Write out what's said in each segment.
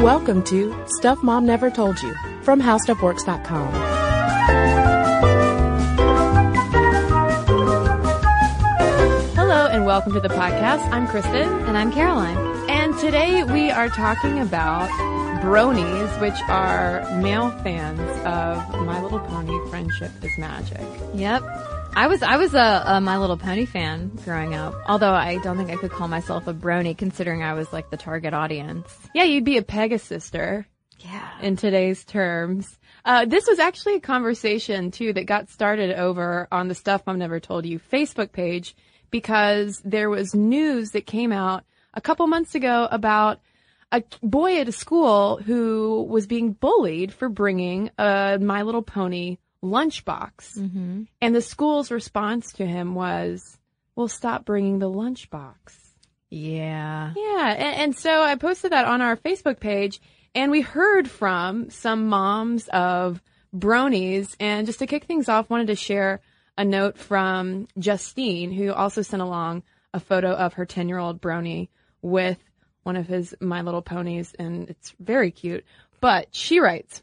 Welcome to Stuff Mom Never Told You from HowStuffWorks.com. Hello and welcome to the podcast. I'm Cristen. And I'm Caroline. And today we are talking about bronies, which are male fans of My Little Pony Friendship is Magic. Yep. I was I was a, a My Little Pony fan growing up. Although I don't think I could call myself a brony, considering I was like the target audience. Yeah, you'd be a Pegasister Yeah. in today's terms. Uh, this was actually a conversation too that got started over on the Stuff Mom Never Told You Facebook page because there was news that came out a couple months ago about a boy at a school who was being bullied for bringing a My Little Pony lunchbox. Mm-hmm. And the school's response to him was, well, stop bringing the lunchbox. Yeah. Yeah, and, and so I posted that on our Facebook page, and we heard from some moms of bronies. And just to kick things off, wanted to share a note from Justine, who also sent along a photo of her 10 year old brony with one of his My Little Ponies, and it's very cute. But she writes,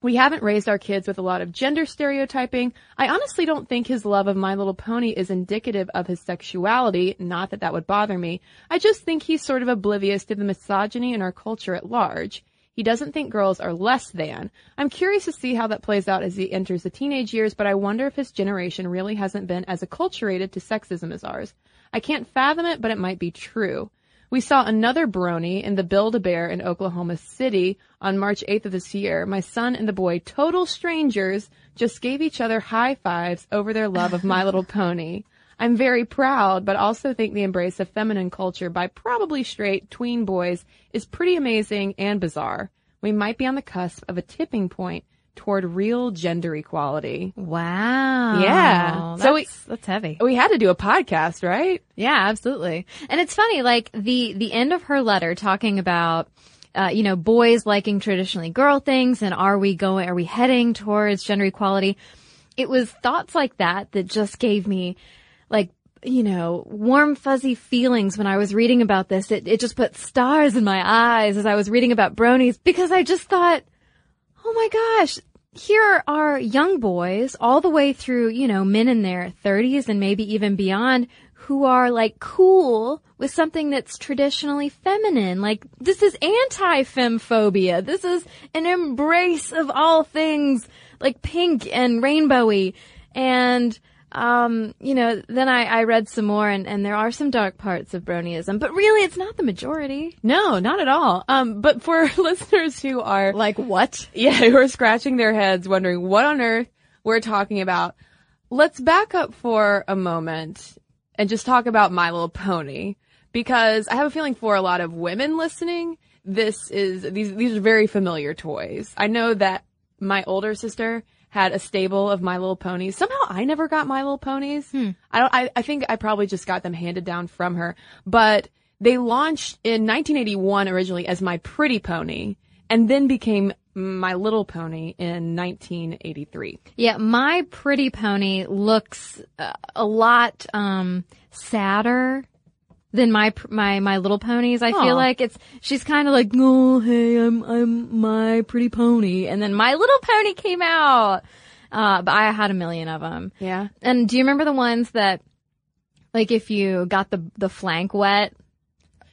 we haven't raised our kids with a lot of gender stereotyping. I honestly don't think his love of My Little Pony is indicative of his sexuality, not that that would bother me. I just think he's sort of oblivious to the misogyny in our culture at large. He doesn't think girls are less than. I'm curious to see how that plays out as he enters the teenage years, but I wonder if his generation really hasn't been as acculturated to sexism as ours. I can't fathom it, but it might be true. We saw another brony in the Build-A-Bear in Oklahoma City on March 8th of this year. My son and the boy, total strangers, just gave each other high fives over their love of My Little Pony. I'm very proud, but also think the embrace of feminine culture by probably straight tween boys is pretty amazing and bizarre. We might be on the cusp of a tipping point toward real gender equality. Wow. Yeah. That's, So we- that's heavy. We had to do a podcast, right? Yeah, absolutely. And it's funny, like the the end of her letter talking about uh, you know, boys liking traditionally girl things and are we going are we heading towards gender equality? It was thoughts like that that just gave me like you know, warm fuzzy feelings when I was reading about this. It it just put stars in my eyes as I was reading about bronies because I just thought, oh my gosh, here are young boys all the way through, you know, men in their 30s and maybe even beyond who are like cool with something that's traditionally feminine. Like this is anti-femphobia. This is an embrace of all things like pink and rainbowy. And um, you know, then I, I read some more and, and there are some dark parts of bronyism, but really it's not the majority. No, not at all. Um, but for listeners who are Like what? yeah, who are scratching their heads wondering what on earth we're talking about, let's back up for a moment and just talk about My Little Pony because I have a feeling for a lot of women listening, this is these these are very familiar toys. I know that my older sister had a stable of My Little Ponies. Somehow I never got My Little Ponies. I don't. I, I think I probably just got them handed down from her. But they launched in 1981 originally as My Pretty Pony, and then became My Little Pony in 1983. Yeah, my pretty pony looks uh, a lot um sadder than my my my little ponies. I Aw. feel like it's she's kind of like, "Oh, hey, I'm I'm my pretty pony." And then my little pony came out. Uh but I had a million of them. Yeah. And do you remember the ones that like if you got the the flank wet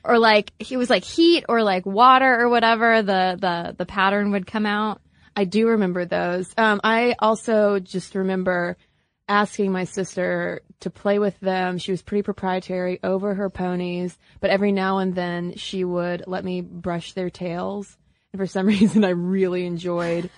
or like it was like heat or like water or whatever, the the the pattern would come out? I do remember those. Um, I also just remember asking my sister to play with them. She was pretty proprietary over her ponies, but every now and then she would let me brush their tails. And for some reason, I really enjoyed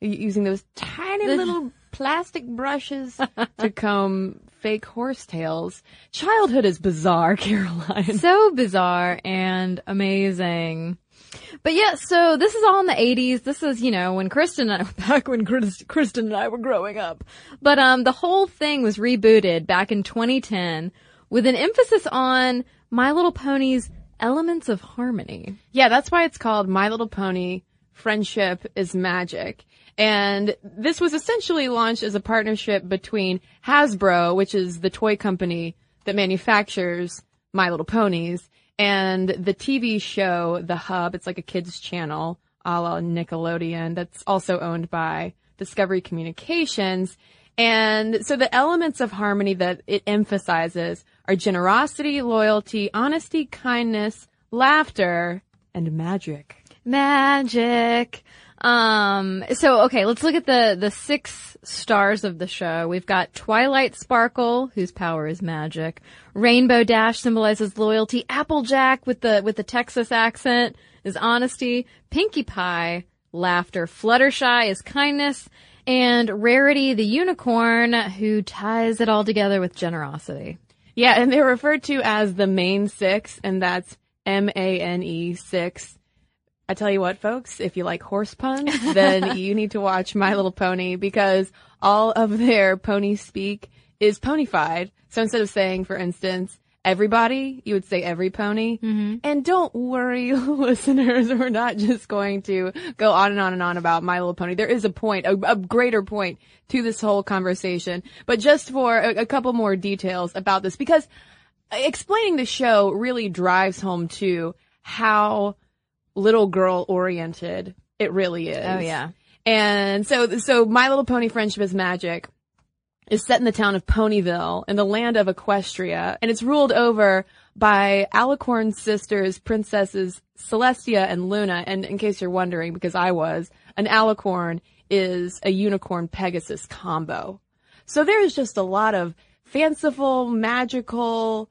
using those tiny little plastic brushes to comb fake horse tails. Childhood is bizarre, Caroline. So bizarre and amazing. But yeah, so this is all in the 80s. This is, you know, when Cristen and I, back when Chris, Cristen and I were growing up. But, um, the whole thing was rebooted back in 2010 with an emphasis on My Little Pony's elements of harmony. Yeah, that's why it's called My Little Pony Friendship is Magic. And this was essentially launched as a partnership between Hasbro, which is the toy company that manufactures My Little Ponies, and the TV show The Hub. It's like a kids channel a la Nickelodeon that's also owned by Discovery Communications. And so the elements of harmony that it emphasizes are generosity, loyalty, honesty, kindness, laughter, and magic. Magic. Um, so okay, let's look at the, the six stars of the show. We've got Twilight Sparkle, whose power is magic. Rainbow Dash symbolizes loyalty. Applejack with the, with the Texas accent is honesty. Pinkie Pie, laughter. Fluttershy is kindness. And Rarity, the unicorn, who ties it all together with generosity. Yeah, and they're referred to as the main six, and that's M-A-N-E six. I tell you what, folks, if you like horse puns, then you need to watch My Little Pony because all of their pony speak is ponyfied. So instead of saying, for instance, everybody, you would say every pony. Mm-hmm. And don't worry, listeners, we're not just going to go on and on and on about My Little Pony. There is a point, a, a greater point to this whole conversation. But just for a, a couple more details about this, because explaining the show really drives home to how little girl oriented it really is. Oh, yeah. And so, so My Little Pony Friendship is Magic is set in the town of Ponyville in the land of Equestria, and it's ruled over by Alicorn's sisters, princesses Celestia and Luna. And in case you're wondering, because I was, an Alicorn is a unicorn Pegasus combo. So there's just a lot of fanciful, magical,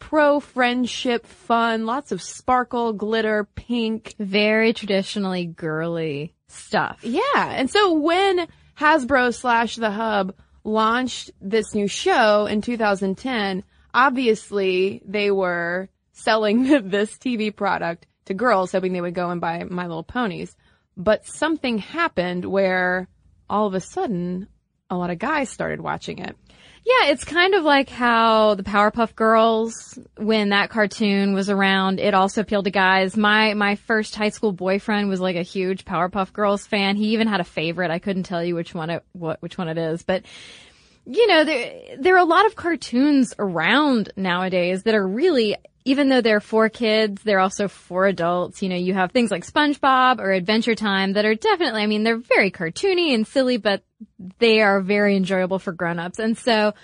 pro friendship fun, lots of sparkle, glitter, pink. Very traditionally girly stuff. Yeah. And so when Hasbro slash the Hub launched this new show in 2010, obviously they were selling this TV product to girls, hoping they would go and buy My Little Ponies. But something happened where all of a sudden a lot of guys started watching it. Yeah, it's kind of like how the Powerpuff Girls, when that cartoon was around, it also appealed to guys. My, my first high school boyfriend was like a huge Powerpuff Girls fan. He even had a favorite. I couldn't tell you which one it, what, which one it is, but you know, there, there are a lot of cartoons around nowadays that are really, even though they're for kids, they're also for adults. You know, you have things like SpongeBob or Adventure Time that are definitely, I mean, they're very cartoony and silly, but they are very enjoyable for grown-ups. And so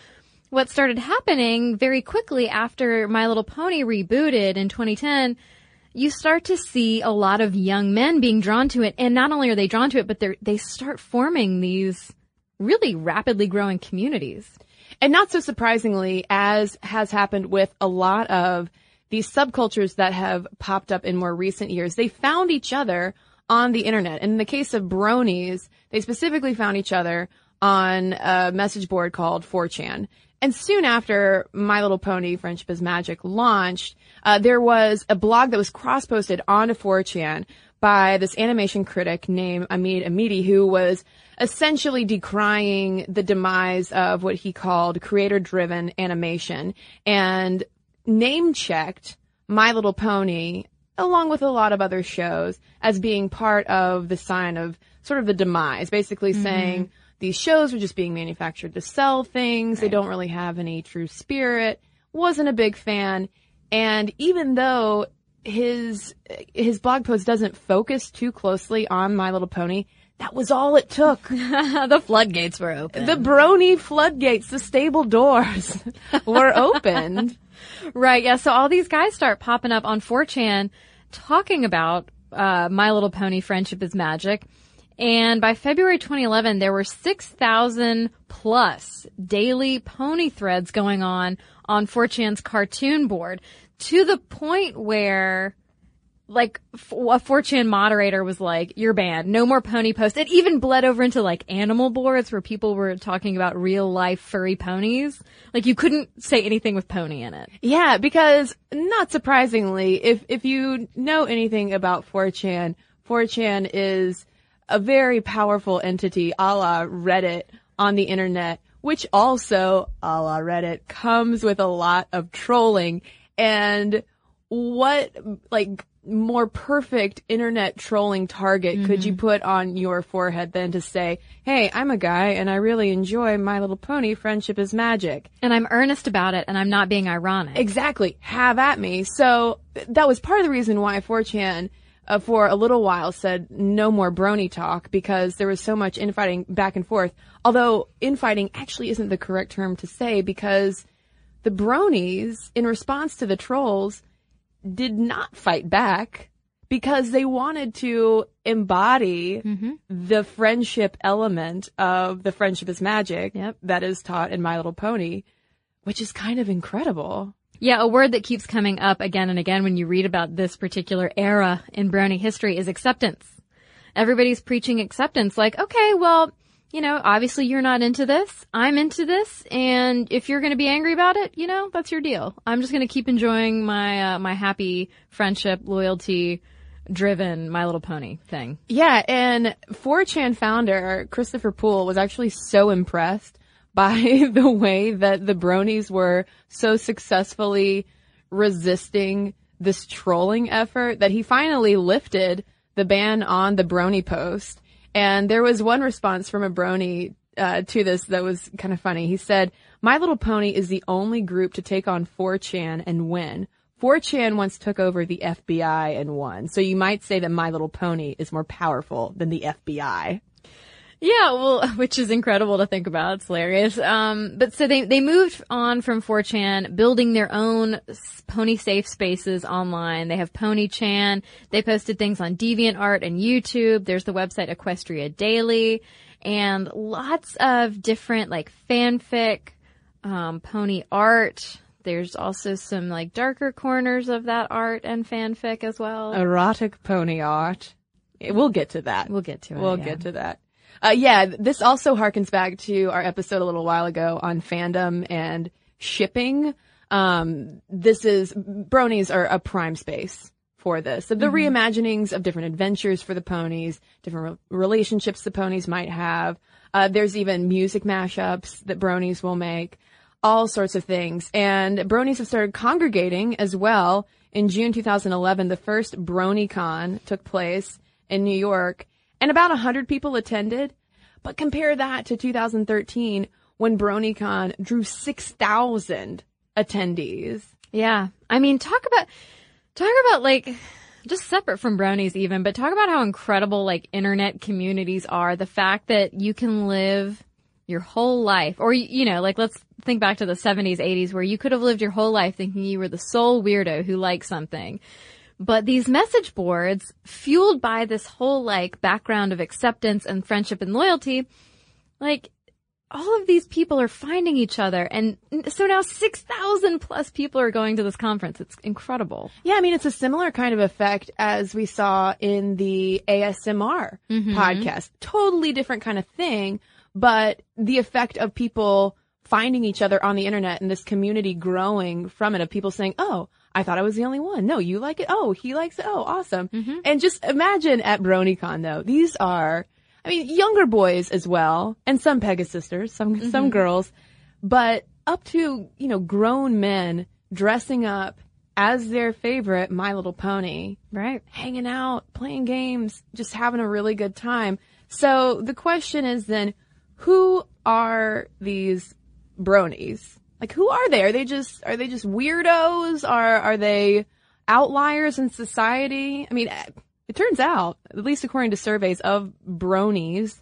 what started happening very quickly after My Little Pony rebooted in 2010, you start to see a lot of young men being drawn to it. And not only are they drawn to it, but they they start forming these really rapidly growing communities. And not so surprisingly, as has happened with a lot of these subcultures that have popped up in more recent years, they found each other on the internet. And in the case of bronies, they specifically found each other on a message board called 4chan. And soon after My Little Pony Friendship is Magic launched, uh, there was a blog that was cross-posted onto 4chan by this animation critic named Amid Amidi, who was essentially decrying the demise of what he called creator-driven animation and name checked My Little Pony along with a lot of other shows as being part of the sign of sort of the demise, basically mm-hmm. saying these shows are just being manufactured to sell things. They don't really have any true spirit. Wasn't a big fan. And even though his, his blog post doesn't focus too closely on My Little Pony, that was all it took. the floodgates were open. The brony floodgates, the stable doors were opened. Right, yeah. So all these guys start popping up on 4chan talking about uh, My Little Pony Friendship is Magic. And by February 2011, there were 6,000 plus daily pony threads going on on 4chan's cartoon board to the point where like a 4chan moderator was like, you're banned. No more pony posts. It even bled over into like animal boards where people were talking about real life furry ponies. Like you couldn't say anything with pony in it. Yeah, because not surprisingly, if if you know anything about 4chan, 4chan is a very powerful entity, a la Reddit on the internet, which also, a la Reddit, comes with a lot of trolling. And what, like, more perfect internet trolling target could you put on your forehead than to say, hey, I'm a guy and I really enjoy My Little Pony, Friendship is Magic. And I'm earnest about it and I'm not being ironic. Exactly. Have at me. So th- that was part of the reason why 4chan uh, for a little while said no more brony talk because there was so much infighting back and forth. Although infighting actually isn't the correct term to say because the bronies, in response to the trolls, did not fight back because they wanted to embody mm-hmm. the friendship element of the friendship is magic Yep. that is taught in My Little Pony, which is kind of incredible. Yeah, a word that keeps coming up again and again when you read about this particular era in brony history is acceptance. Everybody's preaching acceptance like, okay, well, you know, obviously you're not into this. I'm into this. And if you're going to be angry about it, you know, that's your deal. I'm just going to keep enjoying my, uh, my happy friendship, loyalty driven My Little Pony thing. Yeah, and 4chan founder Christopher Poole was actually so impressed by the way that the bronies were so successfully resisting this trolling effort that he finally lifted the ban on the brony post. And there was one response from a brony uh, to this that was kind of funny. He said, My Little Pony is the only group to take on 4chan and win. 4chan once took over the FBI and won. So you might say that My Little Pony is more powerful than the FBI. Yeah, well, which is incredible to think about. It's hilarious. Um, but so they, they moved on from 4chan, building their own pony safe spaces online. They have PonyChan. They posted things on DeviantArt and YouTube. There's the website Equestria Daily and lots of different like fanfic, um, pony art. There's also some like darker corners of that art and fanfic as well. Erotic pony art. We'll get to that. We'll get to it, We'll yeah. get to that. Uh, yeah, this also harkens back to our episode a little while ago on fandom and shipping. Um, this is, bronies are a prime space for this. The reimaginings of different adventures for the ponies, different re- relationships the ponies might have. Uh, there's even music mashups that bronies will make all sorts of things. And bronies have started congregating as well. In June 2011, the first BronyCon took place in New York, and about 100 people attended. But compare that to 2013, when BronyCon drew 6,000 attendees. Yeah. I mean, talk about, talk about like, just separate from bronies even, but talk about how incredible like internet communities are. The fact that you can live your whole life, or, you know, like let's think back to the 70s, 80s where you could have lived your whole life thinking you were the sole weirdo who liked something. But these message boards, fueled by this whole like background of acceptance and friendship and loyalty, like all of these people are finding each other. And so now 6,000 plus people are going to this conference. It's incredible. Yeah, I mean, it's a similar kind of effect as we saw in the ASMR mm-hmm. podcast. Totally different kind of thing, but the effect of people finding each other on the internet and this community growing from it of people saying, Oh, I thought I was the only one. No, you like it. Oh, he likes it. Oh, awesome. Mm-hmm. And just imagine at BronyCon though, these are, I mean, younger boys as well, and some Pegasisters, some, some mm-hmm. girls, but up to, you know, grown men dressing up as their favorite My Little Pony, Right. hanging out, playing games, just having a really good time. So the question is then, who are these bronies? Like, who are they? Are they just, are they just weirdos? Are, are they outliers in society? I mean, eh, it turns out, at least according to surveys of bronies,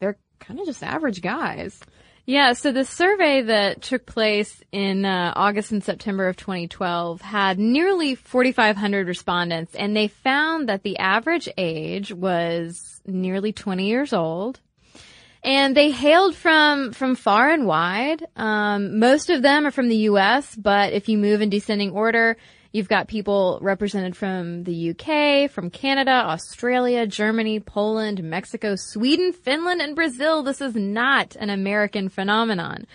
they're kind of just average guys. Yeah, so the survey that took place in uh, August and September of 2012 had nearly 4,500 respondents, and they found that the average age was nearly 20 years old. And they hailed from from far and wide. Um, most of them are from the U.S., but if you move in descending order, You've got people represented from the UK, from Canada, Australia, Germany, Poland, Mexico, Sweden, Finland, and Brazil. This is not an American phenomenon.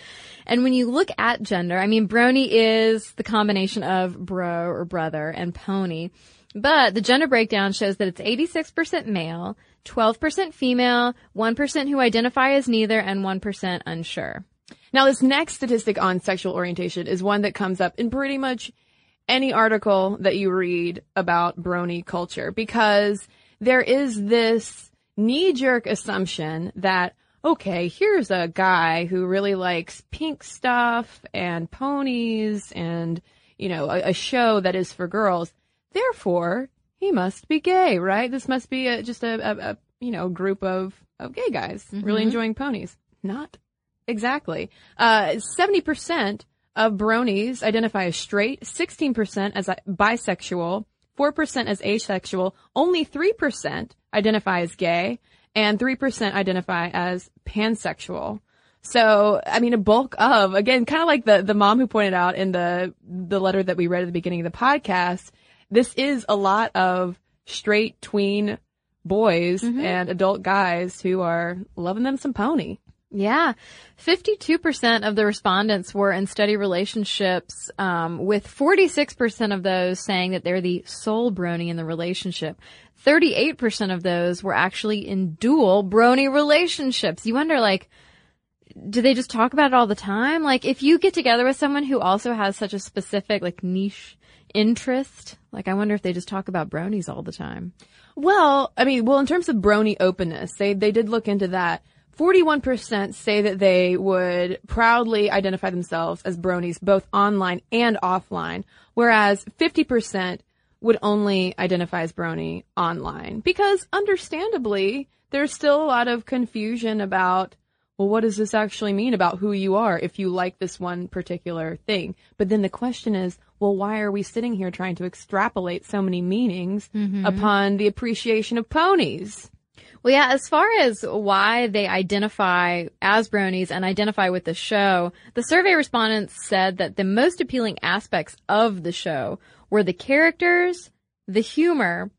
And when you look at gender, I mean, brony is the combination of bro or brother and pony. But the gender breakdown shows that it's 86% male, 12% female, 1% who identify as neither, and 1% unsure. Now, this next statistic on sexual orientation is one that comes up in pretty much any article that you read about brony culture because there is this knee jerk assumption that, okay, here's a guy who really likes pink stuff and ponies and, you know, a, a show that is for girls. Therefore, he must be gay, right? This must be a, just a, a, a, you know, group of, of gay guys mm-hmm. really enjoying ponies. Not exactly. Uh, 70% of bronies identify as straight, 16% as bisexual, 4% as asexual, only 3% identify as gay, and 3% identify as pansexual. So, I mean, a bulk of, again, kind of like the, the mom who pointed out in the, the letter that we read at the beginning of the podcast, this is a lot of straight tween boys mm-hmm. and adult guys who are loving them some pony. Yeah. 52% of the respondents were in steady relationships, um, with 46% of those saying that they're the sole brony in the relationship. 38% of those were actually in dual brony relationships. You wonder, like, do they just talk about it all the time? Like, if you get together with someone who also has such a specific, like, niche interest, like, I wonder if they just talk about bronies all the time. Well, I mean, well, in terms of brony openness, they, they did look into that. 41% say that they would proudly identify themselves as bronies both online and offline, whereas 50% would only identify as brony online because understandably there's still a lot of confusion about well what does this actually mean about who you are if you like this one particular thing but then the question is well why are we sitting here trying to extrapolate so many meanings mm-hmm. upon the appreciation of ponies well, yeah, as far as why they identify as bronies and identify with the show, the survey respondents said that the most appealing aspects of the show were the characters, the humor,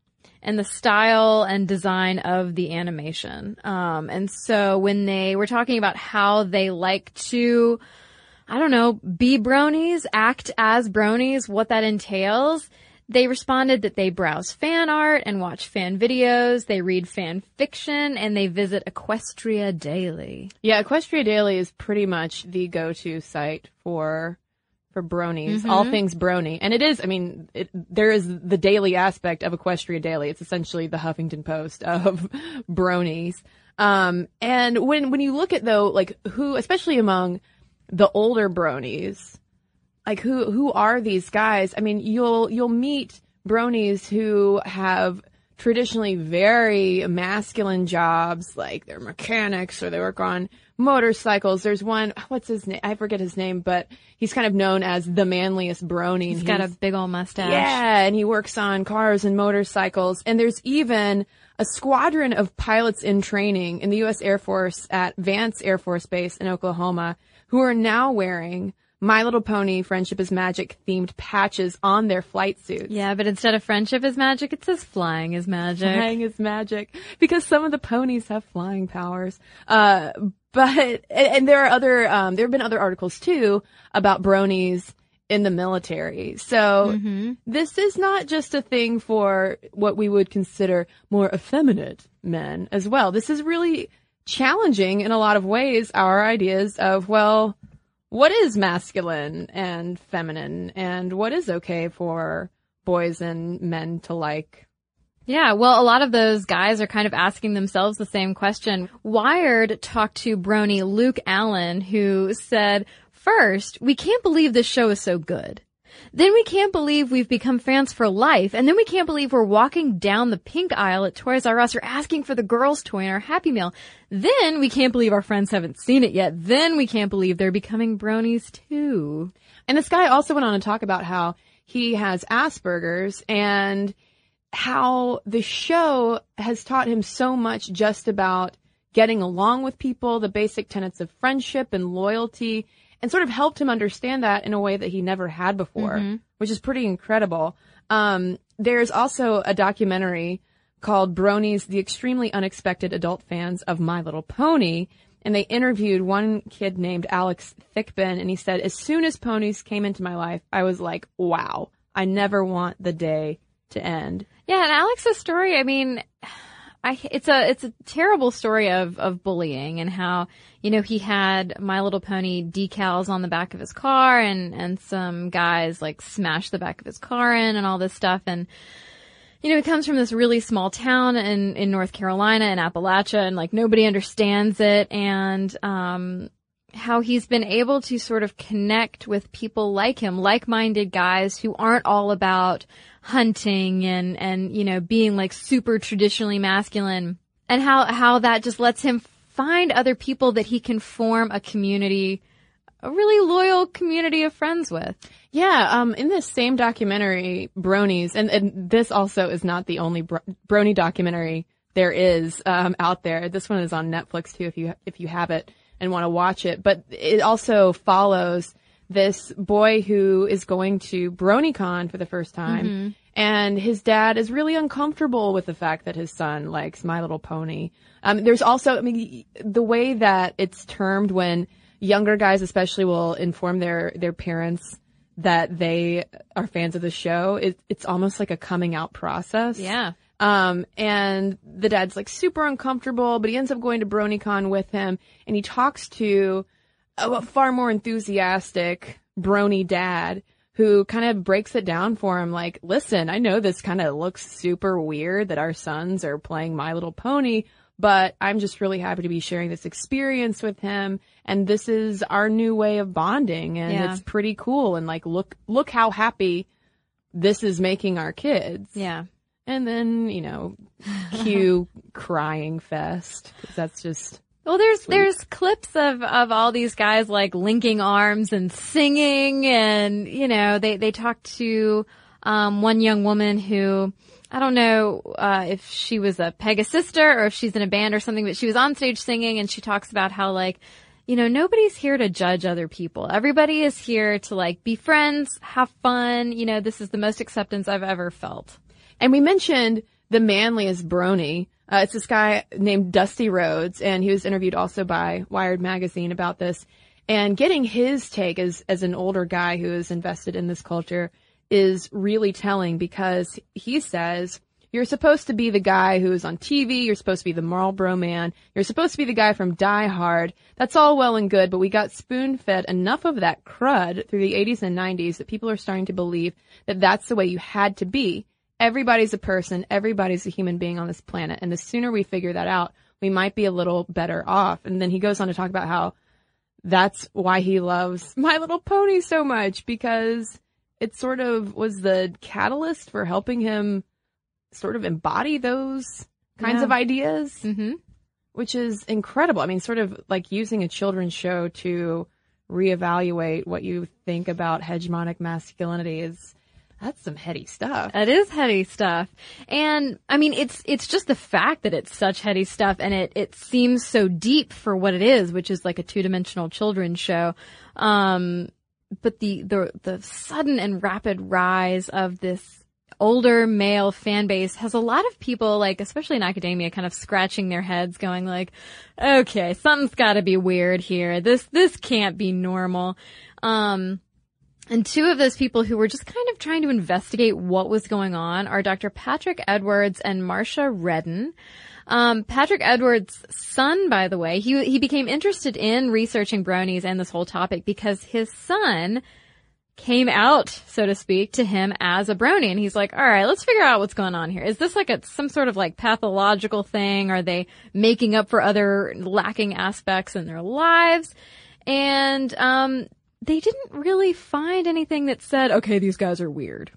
and the style and design of the animation. Um, and so when they were talking about how they like to, I don't know, be bronies, act as bronies, what that entails, they responded that they browse fan art and watch fan videos, they read fan fiction, and they visit Equestria Daily. Yeah, Equestria Daily is pretty much the go-to site for for bronies, mm-hmm. all things brony. And it is, I mean, it, there is the daily aspect of Equestria Daily. It's essentially the Huffington Post of bronies. Um, and when, when you look at though, like who, especially among the older bronies, like who who are these guys? I mean, you'll you'll meet bronies who have traditionally very masculine jobs, like they're mechanics or they work on motorcycles. There's one, what's his name? I forget his name, but he's kind of known as the manliest brony. He's got a big old mustache. Yeah, and he works on cars and motorcycles. And there's even a squadron of pilots in training in the U.S. Air Force at Vance Air Force Base in Oklahoma who are now wearing my Little Pony Friendship is Magic themed patches on their flight suits. Yeah, but instead of friendship is magic, it says flying is magic. Flying is magic. Because some of the ponies have flying powers. Uh, but, and, there are other, um, there have been other articles too about bronies in the military. So mm-hmm. this is not just a thing for what we would consider more effeminate men as well. This is really challenging in a lot of ways our ideas of, well, what is masculine and feminine and what is okay for boys and men to like. Yeah, well, a lot of those guys are kind of asking themselves the same question. Wired talked to Brony Luke Allen, who said, First, we can't believe this show is so good. Then we can't believe we've become fans for life. And then we can't believe we're walking down the pink aisle at Toys R Us or asking for the girls' toy in our Happy Meal. Then we can't believe our friends haven't seen it yet. Then we can't believe they're becoming bronies too. And this guy also went on to talk about how he has Asperger's and how the show has taught him so much just about getting along with people, the basic tenets of friendship and loyalty, and sort of helped him understand that in a way that he never had before, which is pretty incredible. Um, there's also a documentary called Bronies, the extremely unexpected adult fans of My Little Pony. And they interviewed one kid named Alex Thickben, and he said, as soon as ponies came into my life, I was like, wow, I never want the day to end. Yeah, and Alex's story, I mean, I, it's a, it's a terrible story of, of bullying and how, you know, he had My Little Pony decals on the back of his car and, and some guys like smashed the back of his car in and all this stuff. And, you know, he comes from this really small town in, in North Carolina in Appalachia and like nobody understands it. And, um, how he's been able to sort of connect with people like him, like-minded guys who aren't all about hunting and, and, you know, being like super traditionally masculine and how, how that just lets him find other people that he can form a community, a really loyal community of friends with. Yeah, um, in this same documentary, Bronies, and, and this also is not the only bro- Brony documentary there is um, out there. This one is on Netflix too, if you if you have it and want to watch it. But it also follows this boy who is going to BronyCon for the first time, and his dad is really uncomfortable with the fact that his son likes My Little Pony. Um, there's also, I mean, the way that it's termed when younger guys, especially, will inform their their parents that they are fans of the show. It, it's almost like a coming out process. Yeah. Um, and the dad's like super uncomfortable, but he ends up going to BronyCon with him and he talks to a far more enthusiastic Brony dad who kind of breaks it down for him like, listen, I know this kind of looks super weird that our sons are playing My Little Pony, but I'm just really happy to be sharing this experience with him. And this is our new way of bonding and Yeah. it's pretty cool. And like, look, look how happy this is making our kids. Yeah. And then, you know, cue crying fest. 'cause That's just, Well, there's there's clips of of all these guys like linking arms and singing, and you know they they talked to um, one young woman who I don't know uh, if she was a Pegasister or if she's in a band or something, but she was on stage singing, and she talks about how like you know nobody's here to judge other people. Everybody is here to like be friends, have fun. You know, this is the most acceptance I've ever felt. And we mentioned the manliest brony. Uh, it's this guy named Dusty Rhodes, and he was interviewed also by Wired Magazine about this. And getting his take as, as an older guy who is invested in this culture is really telling because he says, you're supposed to be the guy who is on TV. You're supposed to be the Marlboro man. You're supposed to be the guy from Die Hard. That's all well and good, but we got spoon fed enough of that crud through the 80s and 90s that people are starting to believe that that's the way you had to be. Everybody's a person. Everybody's a human being on this planet. And the sooner we figure that out, we might be a little better off. And then he goes on to talk about how that's why he loves My Little Pony so much because it sort of was the catalyst for helping him sort of embody those kinds Yeah. of ideas, Mm-hmm. which is incredible. I mean, sort of like using a children's show to reevaluate what you think about hegemonic masculinity is that's some heady stuff. That is heady stuff. And I mean, it's, it's just the fact that it's such heady stuff and it, it seems so deep for what it is, which is like a two dimensional children's show. Um, but the, the, the sudden and rapid rise of this older male fan base has a lot of people, like, especially in academia, kind of scratching their heads going like, okay, something's gotta be weird here. This, this can't be normal. Um, and two of those people who were just kind of trying to investigate what was going on are Dr. Patrick Edwards and Marsha Redden. Um, Patrick Edwards' son, by the way, he he became interested in researching bronies and this whole topic because his son came out, so to speak, to him as a brony, and he's like, "All right, let's figure out what's going on here. Is this like a some sort of like pathological thing? Are they making up for other lacking aspects in their lives?" And um, they didn't really find anything that said, okay, these guys are weird.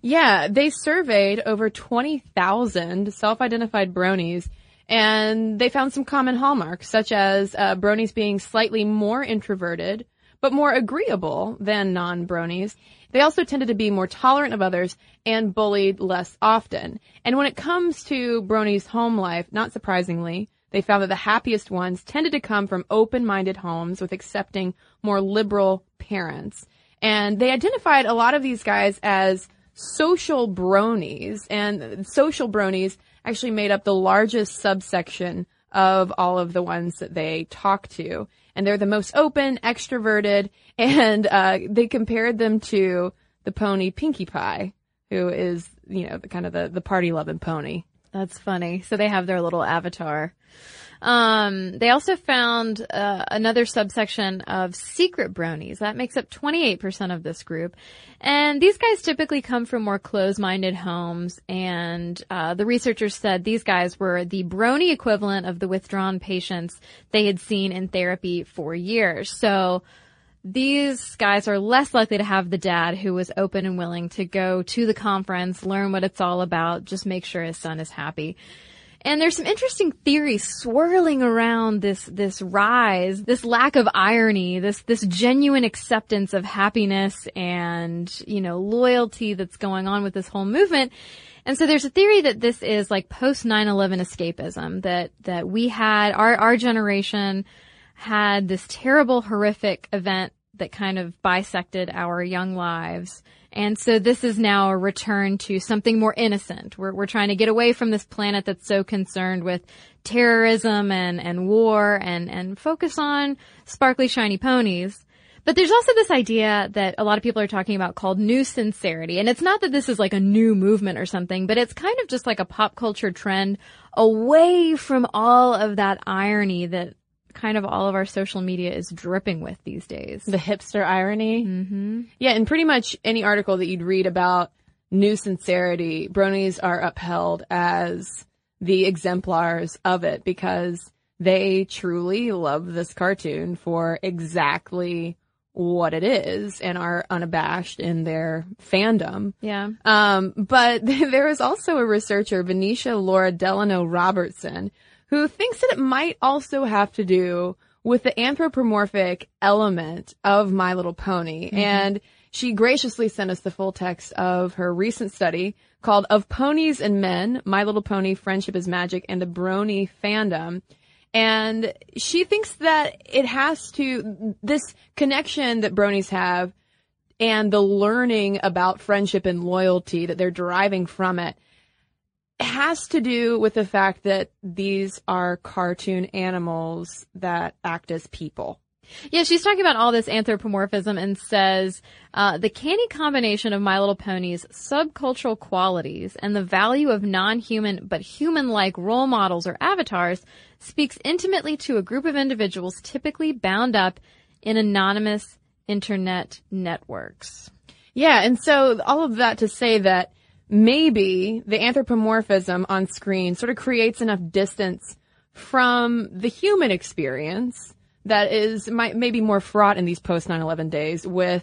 Yeah, they surveyed over 20,000 self-identified bronies and they found some common hallmarks such as uh, bronies being slightly more introverted but more agreeable than non-bronies. They also tended to be more tolerant of others and bullied less often. And when it comes to bronies' home life, not surprisingly, they found that the happiest ones tended to come from open-minded homes with accepting, more liberal parents. And they identified a lot of these guys as social bronies, and social bronies actually made up the largest subsection of all of the ones that they talked to. And they're the most open, extroverted, and uh, they compared them to the pony Pinkie Pie, who is, you know, kind of the, the party loving pony. That's funny. So they have their little avatar. Um, they also found uh, another subsection of secret bronies. That makes up 28% of this group. And these guys typically come from more closed-minded homes. And uh, the researchers said these guys were the brony equivalent of the withdrawn patients they had seen in therapy for years. So these guys are less likely to have the dad who was open and willing to go to the conference, learn what it's all about, just make sure his son is happy. And there's some interesting theories swirling around this, this rise, this lack of irony, this, this genuine acceptance of happiness and, you know, loyalty that's going on with this whole movement. And so there's a theory that this is like post 9-11 escapism, that, that we had, our, our generation had this terrible, horrific event that kind of bisected our young lives and so this is now a return to something more innocent. We're, we're trying to get away from this planet that's so concerned with terrorism and, and war and, and focus on sparkly shiny ponies. But there's also this idea that a lot of people are talking about called new sincerity. And it's not that this is like a new movement or something, but it's kind of just like a pop culture trend away from all of that irony that kind of all of our social media is dripping with these days. The hipster irony. Mm-hmm. Yeah, and pretty much any article that you'd read about new sincerity, bronies are upheld as the exemplars of it because they truly love this cartoon for exactly what it is and are unabashed in their fandom. Yeah. Um, but there is also a researcher, Venetia Laura Delano Robertson, who thinks that it might also have to do with the anthropomorphic element of My Little Pony. Mm-hmm. And she graciously sent us the full text of her recent study called Of Ponies and Men, My Little Pony, Friendship is Magic, and the Brony Fandom. And she thinks that it has to, this connection that bronies have and the learning about friendship and loyalty that they're deriving from it has to do with the fact that these are cartoon animals that act as people. Yeah, she's talking about all this anthropomorphism and says uh, the canny combination of My Little Pony's subcultural qualities and the value of non-human but human-like role models or avatars speaks intimately to a group of individuals typically bound up in anonymous internet networks. Yeah, and so all of that to say that maybe the anthropomorphism on screen sort of creates enough distance from the human experience that is might maybe more fraught in these post 9/11 days with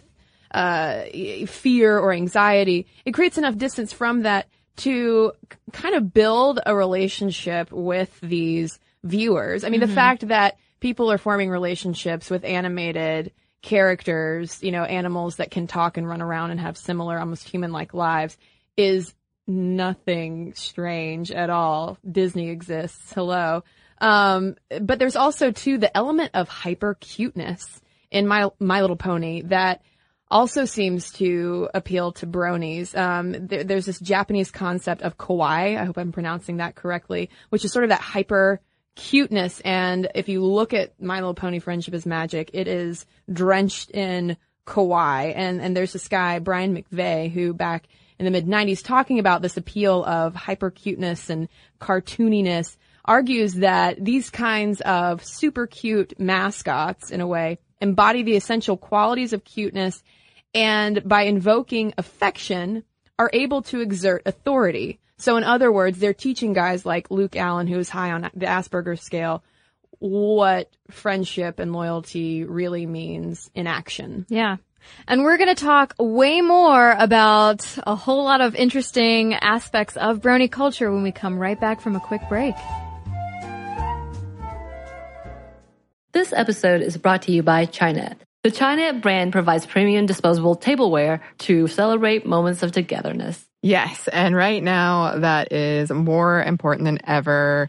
uh, fear or anxiety. It creates enough distance from that to kind of build a relationship with these viewers. I mean, mm-hmm. the fact that people are forming relationships with animated characters, you know, animals that can talk and run around and have similar, almost human-like lives is nothing strange at all. Disney exists. Hello. Um, but there's also too the element of hyper cuteness in My My Little Pony that also seems to appeal to bronies. Um, there, there's this Japanese concept of kawaii. I hope I'm pronouncing that correctly, which is sort of that hyper cuteness. And if you look at My Little Pony Friendship is Magic, it is drenched in kawaii. And, and there's this guy, Brian McVeigh, who back in the mid 90s talking about this appeal of hypercuteness and cartooniness argues that these kinds of super cute mascots in a way embody the essential qualities of cuteness and by invoking affection are able to exert authority. So in other words, they're teaching guys like Luke Allen, who is high on the Asperger scale, what friendship and loyalty really means in action. Yeah. And we're going to talk way more about a whole lot of interesting aspects of brony culture when we come right back from a quick break. This episode is brought to you by Chinet. The Chinet brand provides premium disposable tableware to celebrate moments of togetherness. Yes, and right now that is more important than ever,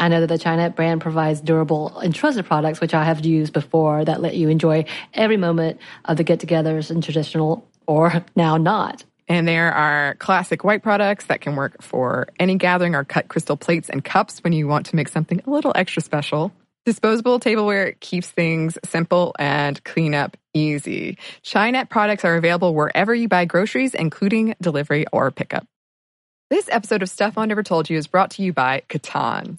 I know that the Chinet brand provides durable and trusted products, which I have used before that let you enjoy every moment of the get togethers in traditional or now not. And there are classic white products that can work for any gathering or cut crystal plates and cups when you want to make something a little extra special. Disposable tableware keeps things simple and cleanup easy. Chinet products are available wherever you buy groceries, including delivery or pickup. This episode of Stuff I Never Told You is brought to you by Catan.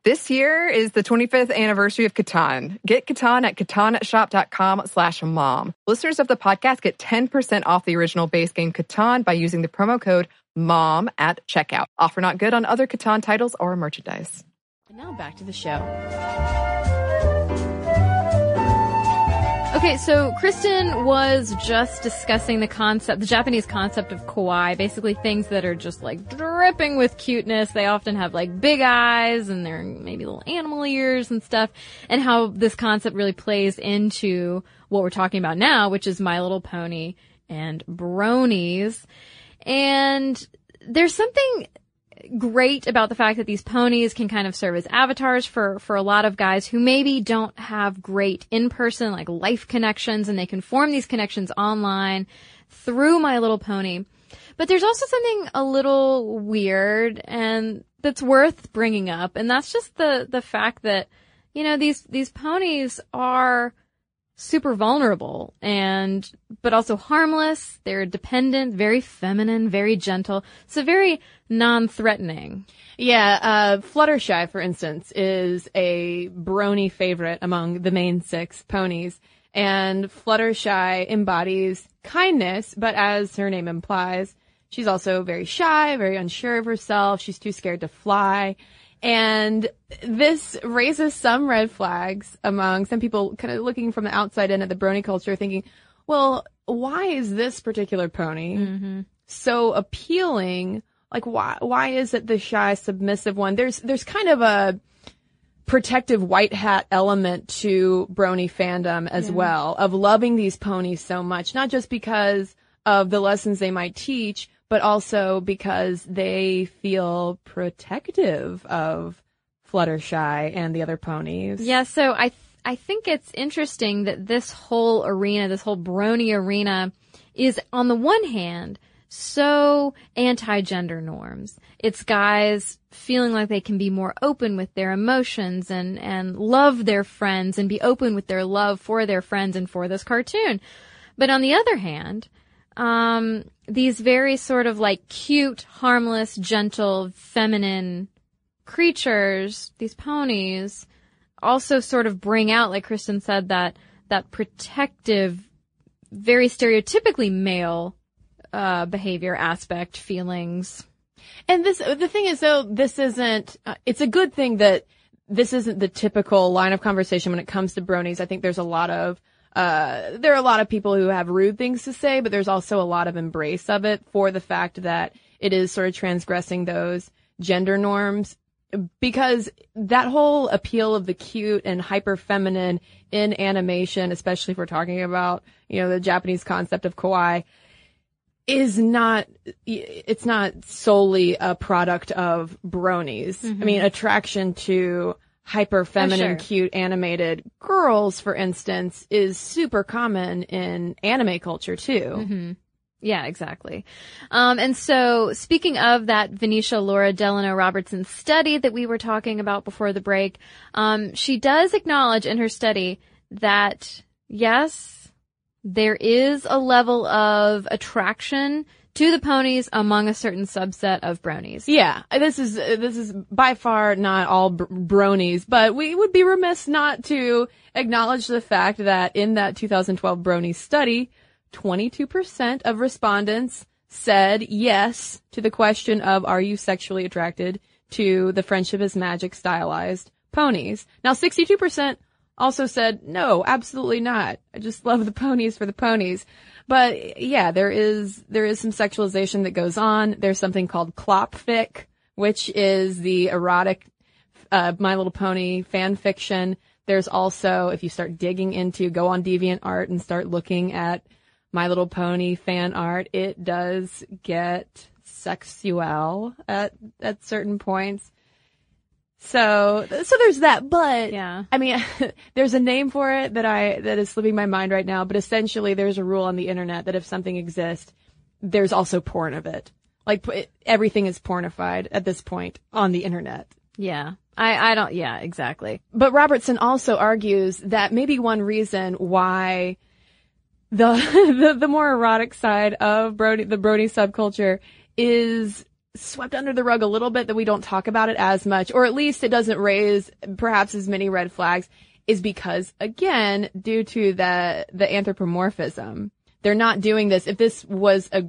This year is the 25th anniversary of Catan. Get Catan at catanshop.com slash mom. Listeners of the podcast get 10% off the original base game Catan by using the promo code MOM at checkout. Offer not good on other Catan titles or merchandise. And now back to the show. Okay, so Cristen was just discussing the concept, the Japanese concept of kawaii, basically things that are just like dripping with cuteness. They often have like big eyes and they're maybe little animal ears and stuff, and how this concept really plays into what we're talking about now, which is My Little Pony and bronies. And there's something great about the fact that these ponies can kind of serve as avatars for, for a lot of guys who maybe don't have great in-person, like life connections, and they can form these connections online through My Little Pony. But there's also something a little weird and that's worth bringing up, and that's just the, the fact that, you know, these, these ponies are super vulnerable and but also harmless. They're dependent, very feminine, very gentle. So very non-threatening. Yeah, uh, Fluttershy, for instance, is a brony favorite among the main six ponies. And Fluttershy embodies kindness, but as her name implies, she's also very shy, very unsure of herself. She's too scared to fly. And this raises some red flags among some people kind of looking from the outside in at the brony culture thinking, well, why is this particular pony mm-hmm. so appealing? Like why why is it the shy submissive one? There's there's kind of a protective white hat element to brony fandom as yeah. well of loving these ponies so much, not just because of the lessons they might teach, but also because they feel protective of Fluttershy and the other ponies. Yeah, so I th- I think it's interesting that this whole arena, this whole brony arena, is on the one hand so anti-gender norms. It's guys feeling like they can be more open with their emotions and, and love their friends and be open with their love for their friends and for this cartoon. But on the other hand, um, these very sort of like cute, harmless, gentle, feminine creatures, these ponies, also sort of bring out, like Cristen said, that that protective, very stereotypically male uh, behavior aspect, feelings. And this, the thing is though, this isn't, uh, it's a good thing that this isn't the typical line of conversation when it comes to bronies. I think there's a lot of, uh, there are a lot of people who have rude things to say, but there's also a lot of embrace of it for the fact that it is sort of transgressing those gender norms because that whole appeal of the cute and hyper feminine in animation, especially if we're talking about, you know, the Japanese concept of kawaii, is not, it's not solely a product of bronies. Mm-hmm. I mean, attraction to hyper feminine, oh, sure. cute animated girls, for instance, is super common in anime culture too. Mm-hmm. Yeah, exactly. Um, and so speaking of that Venetia Laura Delano Robertson study that we were talking about before the break, um, she does acknowledge in her study that yes, there is a level of attraction to the ponies among a certain subset of bronies. Yeah, this is this is by far not all br- bronies, but we would be remiss not to acknowledge the fact that in that 2012 brony study, 22% of respondents said yes to the question of are you sexually attracted to the friendship is magic stylized ponies. Now 62% also said no, absolutely not. I just love the ponies for the ponies. But yeah, there is there is some sexualization that goes on. There's something called clopfic, which is the erotic uh, My Little Pony fan fiction. There's also, if you start digging into, go on Deviant Art and start looking at my Little Pony fan art, it does get sexual at at certain points. So so there's that, but yeah. I mean, there's a name for it that I that is slipping my mind right now. But essentially, there's a rule on the internet that if something exists, there's also porn of it. Like everything is pornified at this point on the internet. Yeah. I, I don't, yeah, exactly. But Robertson also argues that maybe one reason why the, the, the more erotic side of brony, the brony subculture is swept under the rug a little bit that we don't talk about it as much, or at least it doesn't raise perhaps as many red flags is because again, due to the, the anthropomorphism, they're not doing this. If this was a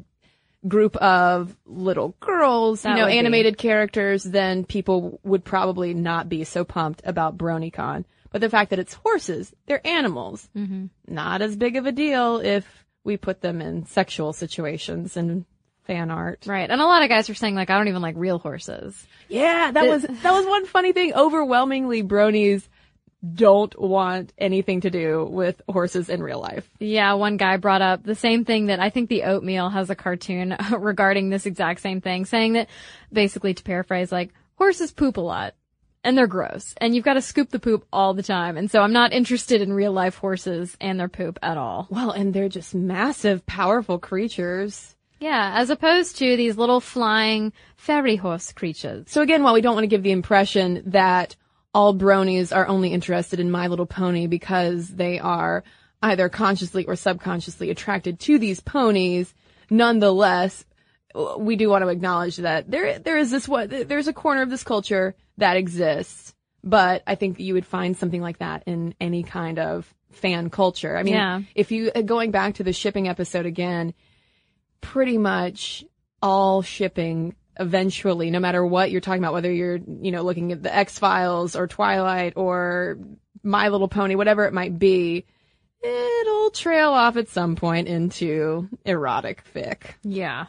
group of little girls, that you know, animated be. characters, then people would probably not be so pumped about BronyCon. But the fact that it's horses, they're animals. Mm-hmm. Not as big of a deal if we put them in sexual situations and fan art. Right. And a lot of guys are saying like, I don't even like real horses. Yeah, that was, that was one funny thing. Overwhelmingly, bronies don't want anything to do with horses in real life. Yeah, one guy brought up the same thing that I think the oatmeal has a cartoon regarding this exact same thing, saying that basically to paraphrase, like, horses poop a lot and they're gross and you've got to scoop the poop all the time. And so I'm not interested in real life horses and their poop at all. Well, and they're just massive, powerful creatures. Yeah, as opposed to these little flying fairy horse creatures. So again, while we don't want to give the impression that all bronies are only interested in My Little Pony because they are either consciously or subconsciously attracted to these ponies, nonetheless, we do want to acknowledge that there there is this what there's a corner of this culture that exists, but I think that you would find something like that in any kind of fan culture. I mean, yeah. if you uh, going back to the shipping episode again, pretty much all shipping eventually, no matter what you're talking about, whether you're, you know, looking at the X Files or Twilight or My Little Pony, whatever it might be, it'll trail off at some point into erotic fic. Yeah.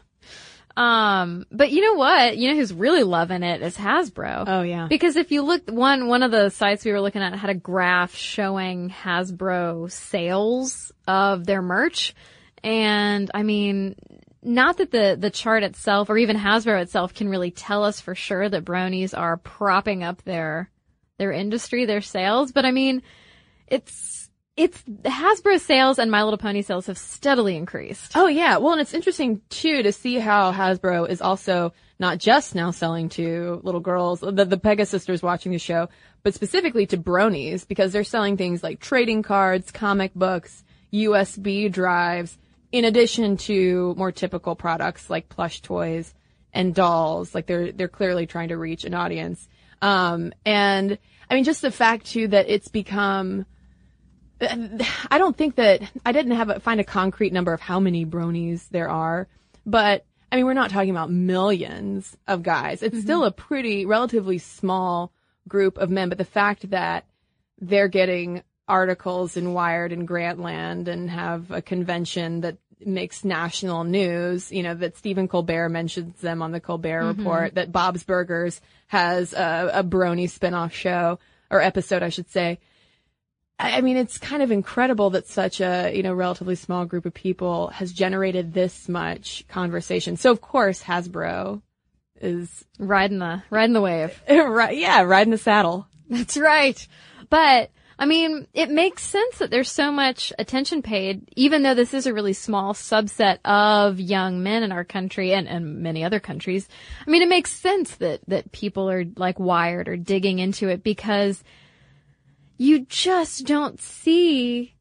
Um, but you know what? You know who's really loving it is Hasbro. Oh yeah. Because if you look, one, one of the sites we were looking at had a graph showing Hasbro sales of their merch. And I mean, not that the, the chart itself or even Hasbro itself can really tell us for sure that bronies are propping up their, their industry, their sales, but I mean, it's, it's Hasbro sales and My Little Pony sales have steadily increased. Oh yeah. Well, and it's interesting too to see how Hasbro is also not just now selling to little girls, the, the Pegasisters watching the show, but specifically to bronies because they're selling things like trading cards, comic books, USB drives, in addition to more typical products like plush toys and dolls. Like they're, they're clearly trying to reach an audience. Um, and I mean, just the fact too that it's become, I don't think that I didn't have a, find a concrete number of how many bronies there are, but I mean we're not talking about millions of guys. It's still a pretty relatively small group of men, but the fact that they're getting articles in Wired and Grantland and have a convention that makes national news, you know, that Stephen Colbert mentions them on the Colbert mm-hmm. Report, that Bob's Burgers has a, a brony spinoff show or episode, I should say. I I mean, it's kind of incredible that such a, you know, relatively small group of people has generated this much conversation. So of course Hasbro is, Riding the riding the wave. right, yeah, riding the saddle. That's right. But I mean, it makes sense that there's so much attention paid, even though this is a really small subset of young men in our country and, and many other countries. I mean, it makes sense that, that people are like wired or digging into it because you just don't see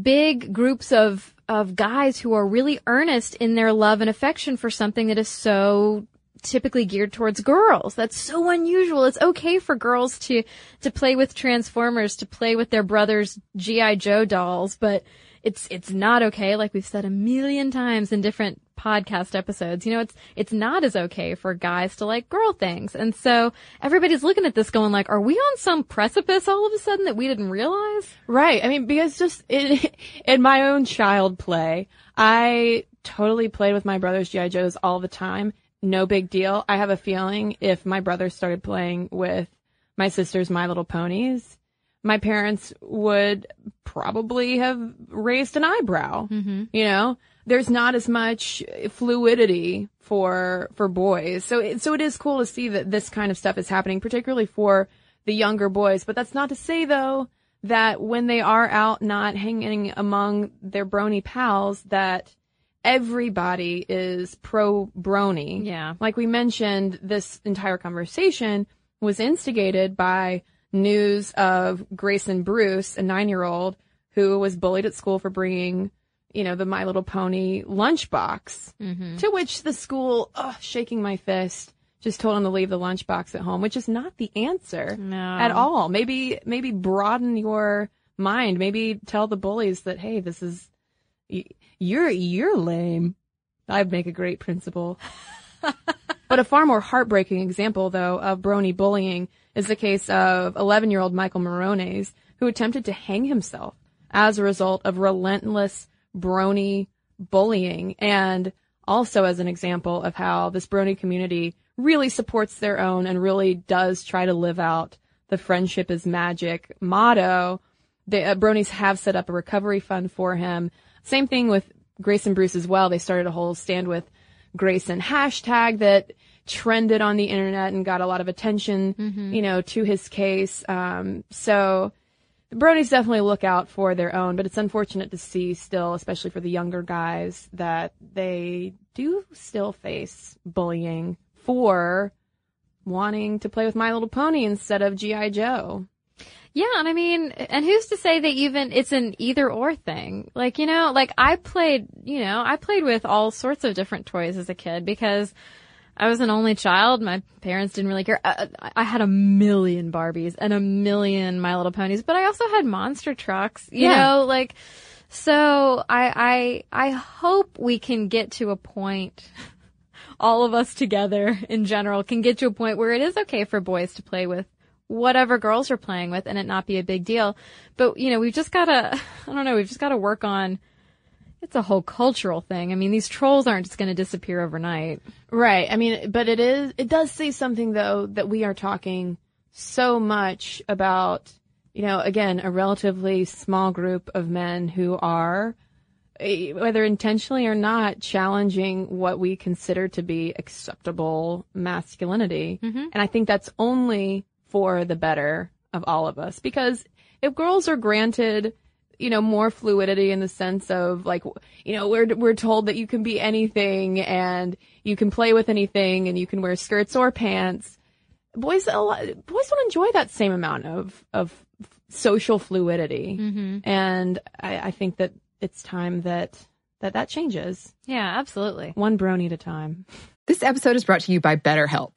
big groups of, of guys who are really earnest in their love and affection for something that is so typically geared towards girls. That's so unusual. It's okay for girls to, to play with Transformers, to play with their brothers' G.I. Joe dolls, but it's, it's not okay, like we've said a million times in different podcast episodes. You know, it's, it's not as okay for guys to like girl things. And so everybody's looking at this going like, are we on some precipice all of a sudden that we didn't realize? Right. I mean, because just in, in my own child play, I totally played with my brother's G.I. Joes all the time. No big deal. I have a feeling if my brother started playing with my sister's My Little Ponies, my parents would probably have raised an eyebrow. Mm-hmm. You know, there's not as much fluidity for for boys, so it, so it is cool to see that this kind of stuff is happening, particularly for the younger boys. But that's not to say though that when they are out not hanging among their brony pals that everybody is pro brony. Yeah. Like we mentioned, this entire conversation was instigated by news of Grayson Bruce, a nine year old who was bullied at school for bringing, you know, the My Little Pony lunchbox. Mm-hmm. To which the school, ugh, shaking my fist, just told him to leave the lunchbox at home, which is not the answer No. at all. Maybe, maybe broaden your mind. Maybe tell the bullies that, hey, this is, you're, you're lame. I'd make a great principal. But a far more heartbreaking example, though, of brony bullying is the case of 11 year old Michael Morones, who attempted to hang himself as a result of relentless brony bullying. And also as an example of how this brony community really supports their own and really does try to live out the friendship is magic motto. The uh, bronies have set up a recovery fund for him. Same thing with Grayson Bruce as well. They started a whole stand with Grayson hashtag that trended on the internet and got a lot of attention, you know, to his case. Um, so the bronies definitely look out for their own, but it's unfortunate to see still, especially for the younger guys, that they do still face bullying for wanting to play with My Little Pony instead of G.I. Joe. Yeah, and I mean, and who's to say that even it's an either or thing? Like, you know, like I played, you know, I played with all sorts of different toys as a kid because I was an only child. My parents didn't really care. I, I had a million Barbies and a million My Little Ponies, but I also had monster trucks, you Yeah. know, like, so I, I, I hope we can get to a point all of us together in general can get to a point where it is okay for boys to play with whatever girls you're playing with and it not be a big deal. But, you know, we've just gotta, I don't know, we've just gotta work on, it's a whole cultural thing. I mean, these trolls aren't just gonna disappear overnight. Right. I mean, but it is, it does say something though that we are talking so much about, you know, again, a relatively small group of men who are, eh, whether intentionally or not, challenging what we consider to be acceptable masculinity. And I think that's only for the better of all of us because if girls are granted you know, more fluidity in the sense of like, you know, we're, we're told that you can be anything and you can play with anything and you can wear skirts or pants. Boys, a lot, boys don't enjoy that same amount of, of social fluidity. Mm-hmm. And I, I think that it's time that, that that changes Yeah, absolutely. one brony at a time. This episode is brought to you by BetterHelp.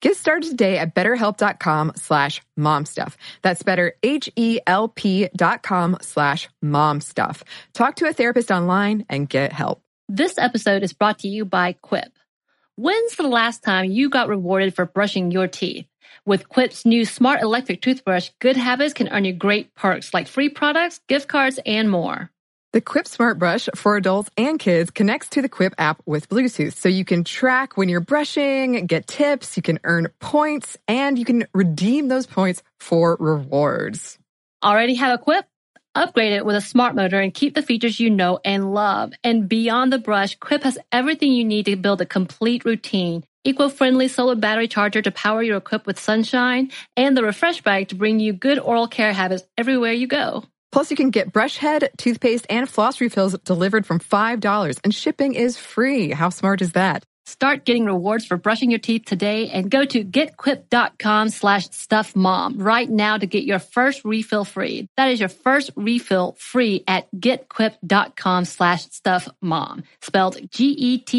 Get started today at betterhelp.com slash momstuff. That's better, H-E-L-P dot com slash momstuff. Talk to a therapist online and get help. This episode is brought to you by Quip. When's the last time you got rewarded for brushing your teeth? With Quip's new smart electric toothbrush, good habits can earn you great perks like free products, gift cards, and more. The Quip Smart Brush for adults and kids connects to the Quip app with Bluetooth. So you can track when you're brushing, get tips, you can earn points, and you can redeem those points for rewards. Already have a Quip? Upgrade it with a smart motor and keep the features you know and love. And beyond the brush, Quip has everything you need to build a complete routine. Eco-friendly solar battery charger to power your Quip with sunshine, and the refresh bag to bring you good oral care habits everywhere you go. Plus, you can get brush head, toothpaste, and floss refills delivered from $5, and shipping is free. How smart is that? Start getting rewards for brushing your teeth today and go to getquip.com slash stuffmom right now to get your first refill free. That is your first refill free at getquip.com slash stuffmom. Spelled G-E-T-Q-U-I-P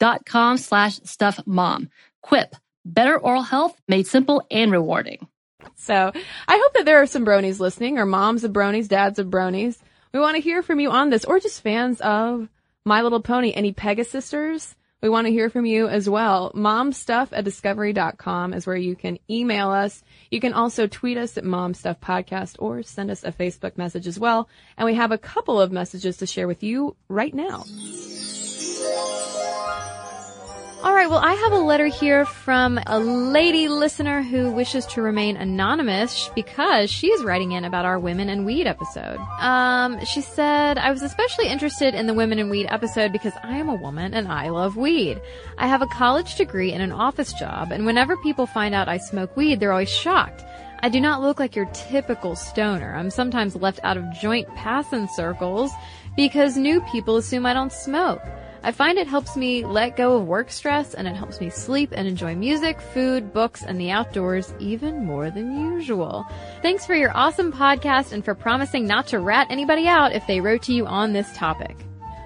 dot com slash stuffmom. Quip. Better oral health made simple and rewarding. So I hope that there are some bronies listening, or moms of bronies, dads of bronies. We want to hear from you on this, or just fans of My Little Pony. Any Pegasisters? We want to hear from you as well. Momstuff at discovery.com is where you can email us. You can also tweet us at Momstuff Podcast or send us a Facebook message as well. And we have a couple of messages to share with you right now. All right, well, I have a letter here from a lady listener who wishes to remain anonymous because she is writing in about our Women and Weed episode. Um, she said, I was especially interested in the Women and Weed episode because I am a woman and I love weed. I have a college degree and an office job, and whenever people find out I smoke weed, they're always shocked. I do not look like your typical stoner. I'm sometimes left out of joint passing circles because new people assume I don't smoke. I find it helps me let go of work stress and it helps me sleep and enjoy music, food, books, and the outdoors even more than usual. Thanks for your awesome podcast and for promising not to rat anybody out if they wrote to you on this topic.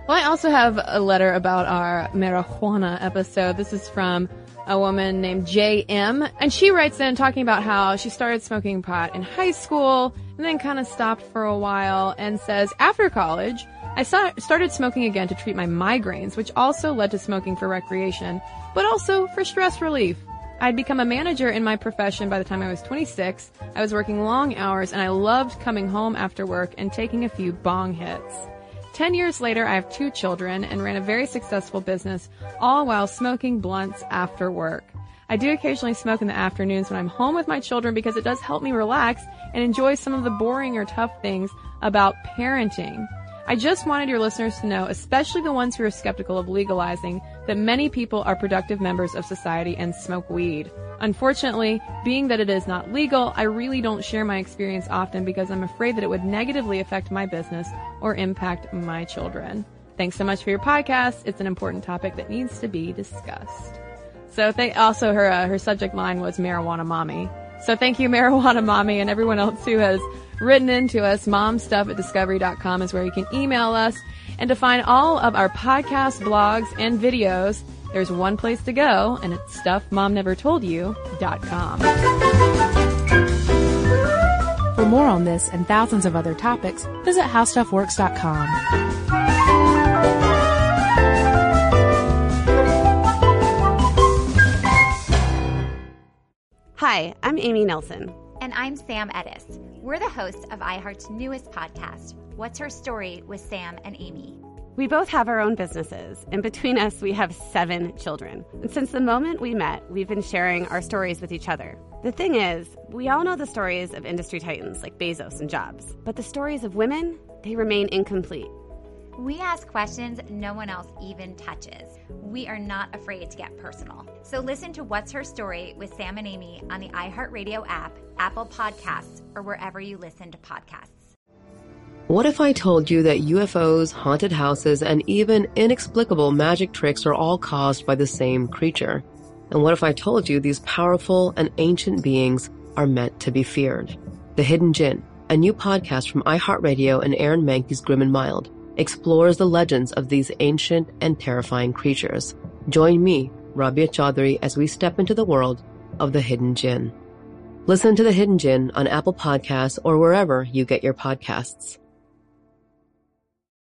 Well, I also have a letter about our marijuana episode. This is from a woman named J.M. And she writes in talking about how she started smoking pot in high school and then kind of stopped for a while and says after college, I started smoking again to treat my migraines, which also led to smoking for recreation, but also for stress relief. I'd become a manager in my profession by the time I was 26. I was working long hours and I loved coming home after work and taking a few bong hits. Ten years later, I have two children and ran a very successful business, all while smoking blunts after work. I do occasionally smoke in the afternoons when I'm home with my children because it does help me relax and enjoy some of the boring or tough things about parenting. I just wanted your listeners to know, especially the ones who are skeptical of legalizing, that many people are productive members of society and smoke weed. Unfortunately, being that it is not legal, I really don't share my experience often because I'm afraid that it would negatively affect my business or impact my children. Thanks so much for your podcast. It's an important topic that needs to be discussed. So th- also her uh, her subject line was marijuana mommy. So thank you, marijuana mommy, and everyone else who has written into us. Momstuff at discovery.com is where you can email us. And to find all of our podcasts, blogs, and videos, there's one place to go, and it's stuffmomnevertoldyou.com. For more on this and thousands of other topics, visit howstuffworks.com. Hi, I'm Amy Nelson. And I'm Sam Ades. We're the hosts of iHeart's newest podcast, What's Her Story with Sam and Amy. We both have our own businesses, and between us, we have seven children. And since the moment we met, we've been sharing our stories with each other. The thing is, we all know the stories of industry titans like Bezos and Jobs, but the stories of women, they remain incomplete. We ask questions no one else even touches. We are not afraid to get personal. So listen to What's Her Story with Sam and Amy on the iHeartRadio app, Apple Podcasts, or wherever you listen to podcasts. What if I told you that UFOs, haunted houses, and even inexplicable magic tricks are all caused by the same creature? And what if I told you these powerful and ancient beings are meant to be feared? The Hidden Djinn, a new podcast from iHeartRadio and Aaron Mahnke's Grim and Mild, explores the legends of these ancient and terrifying creatures. Join me, Rabia Chaudry, as we step into the world of the Hidden jinn. Listen to the Hidden Djinn on Apple Podcasts or wherever you get your podcasts.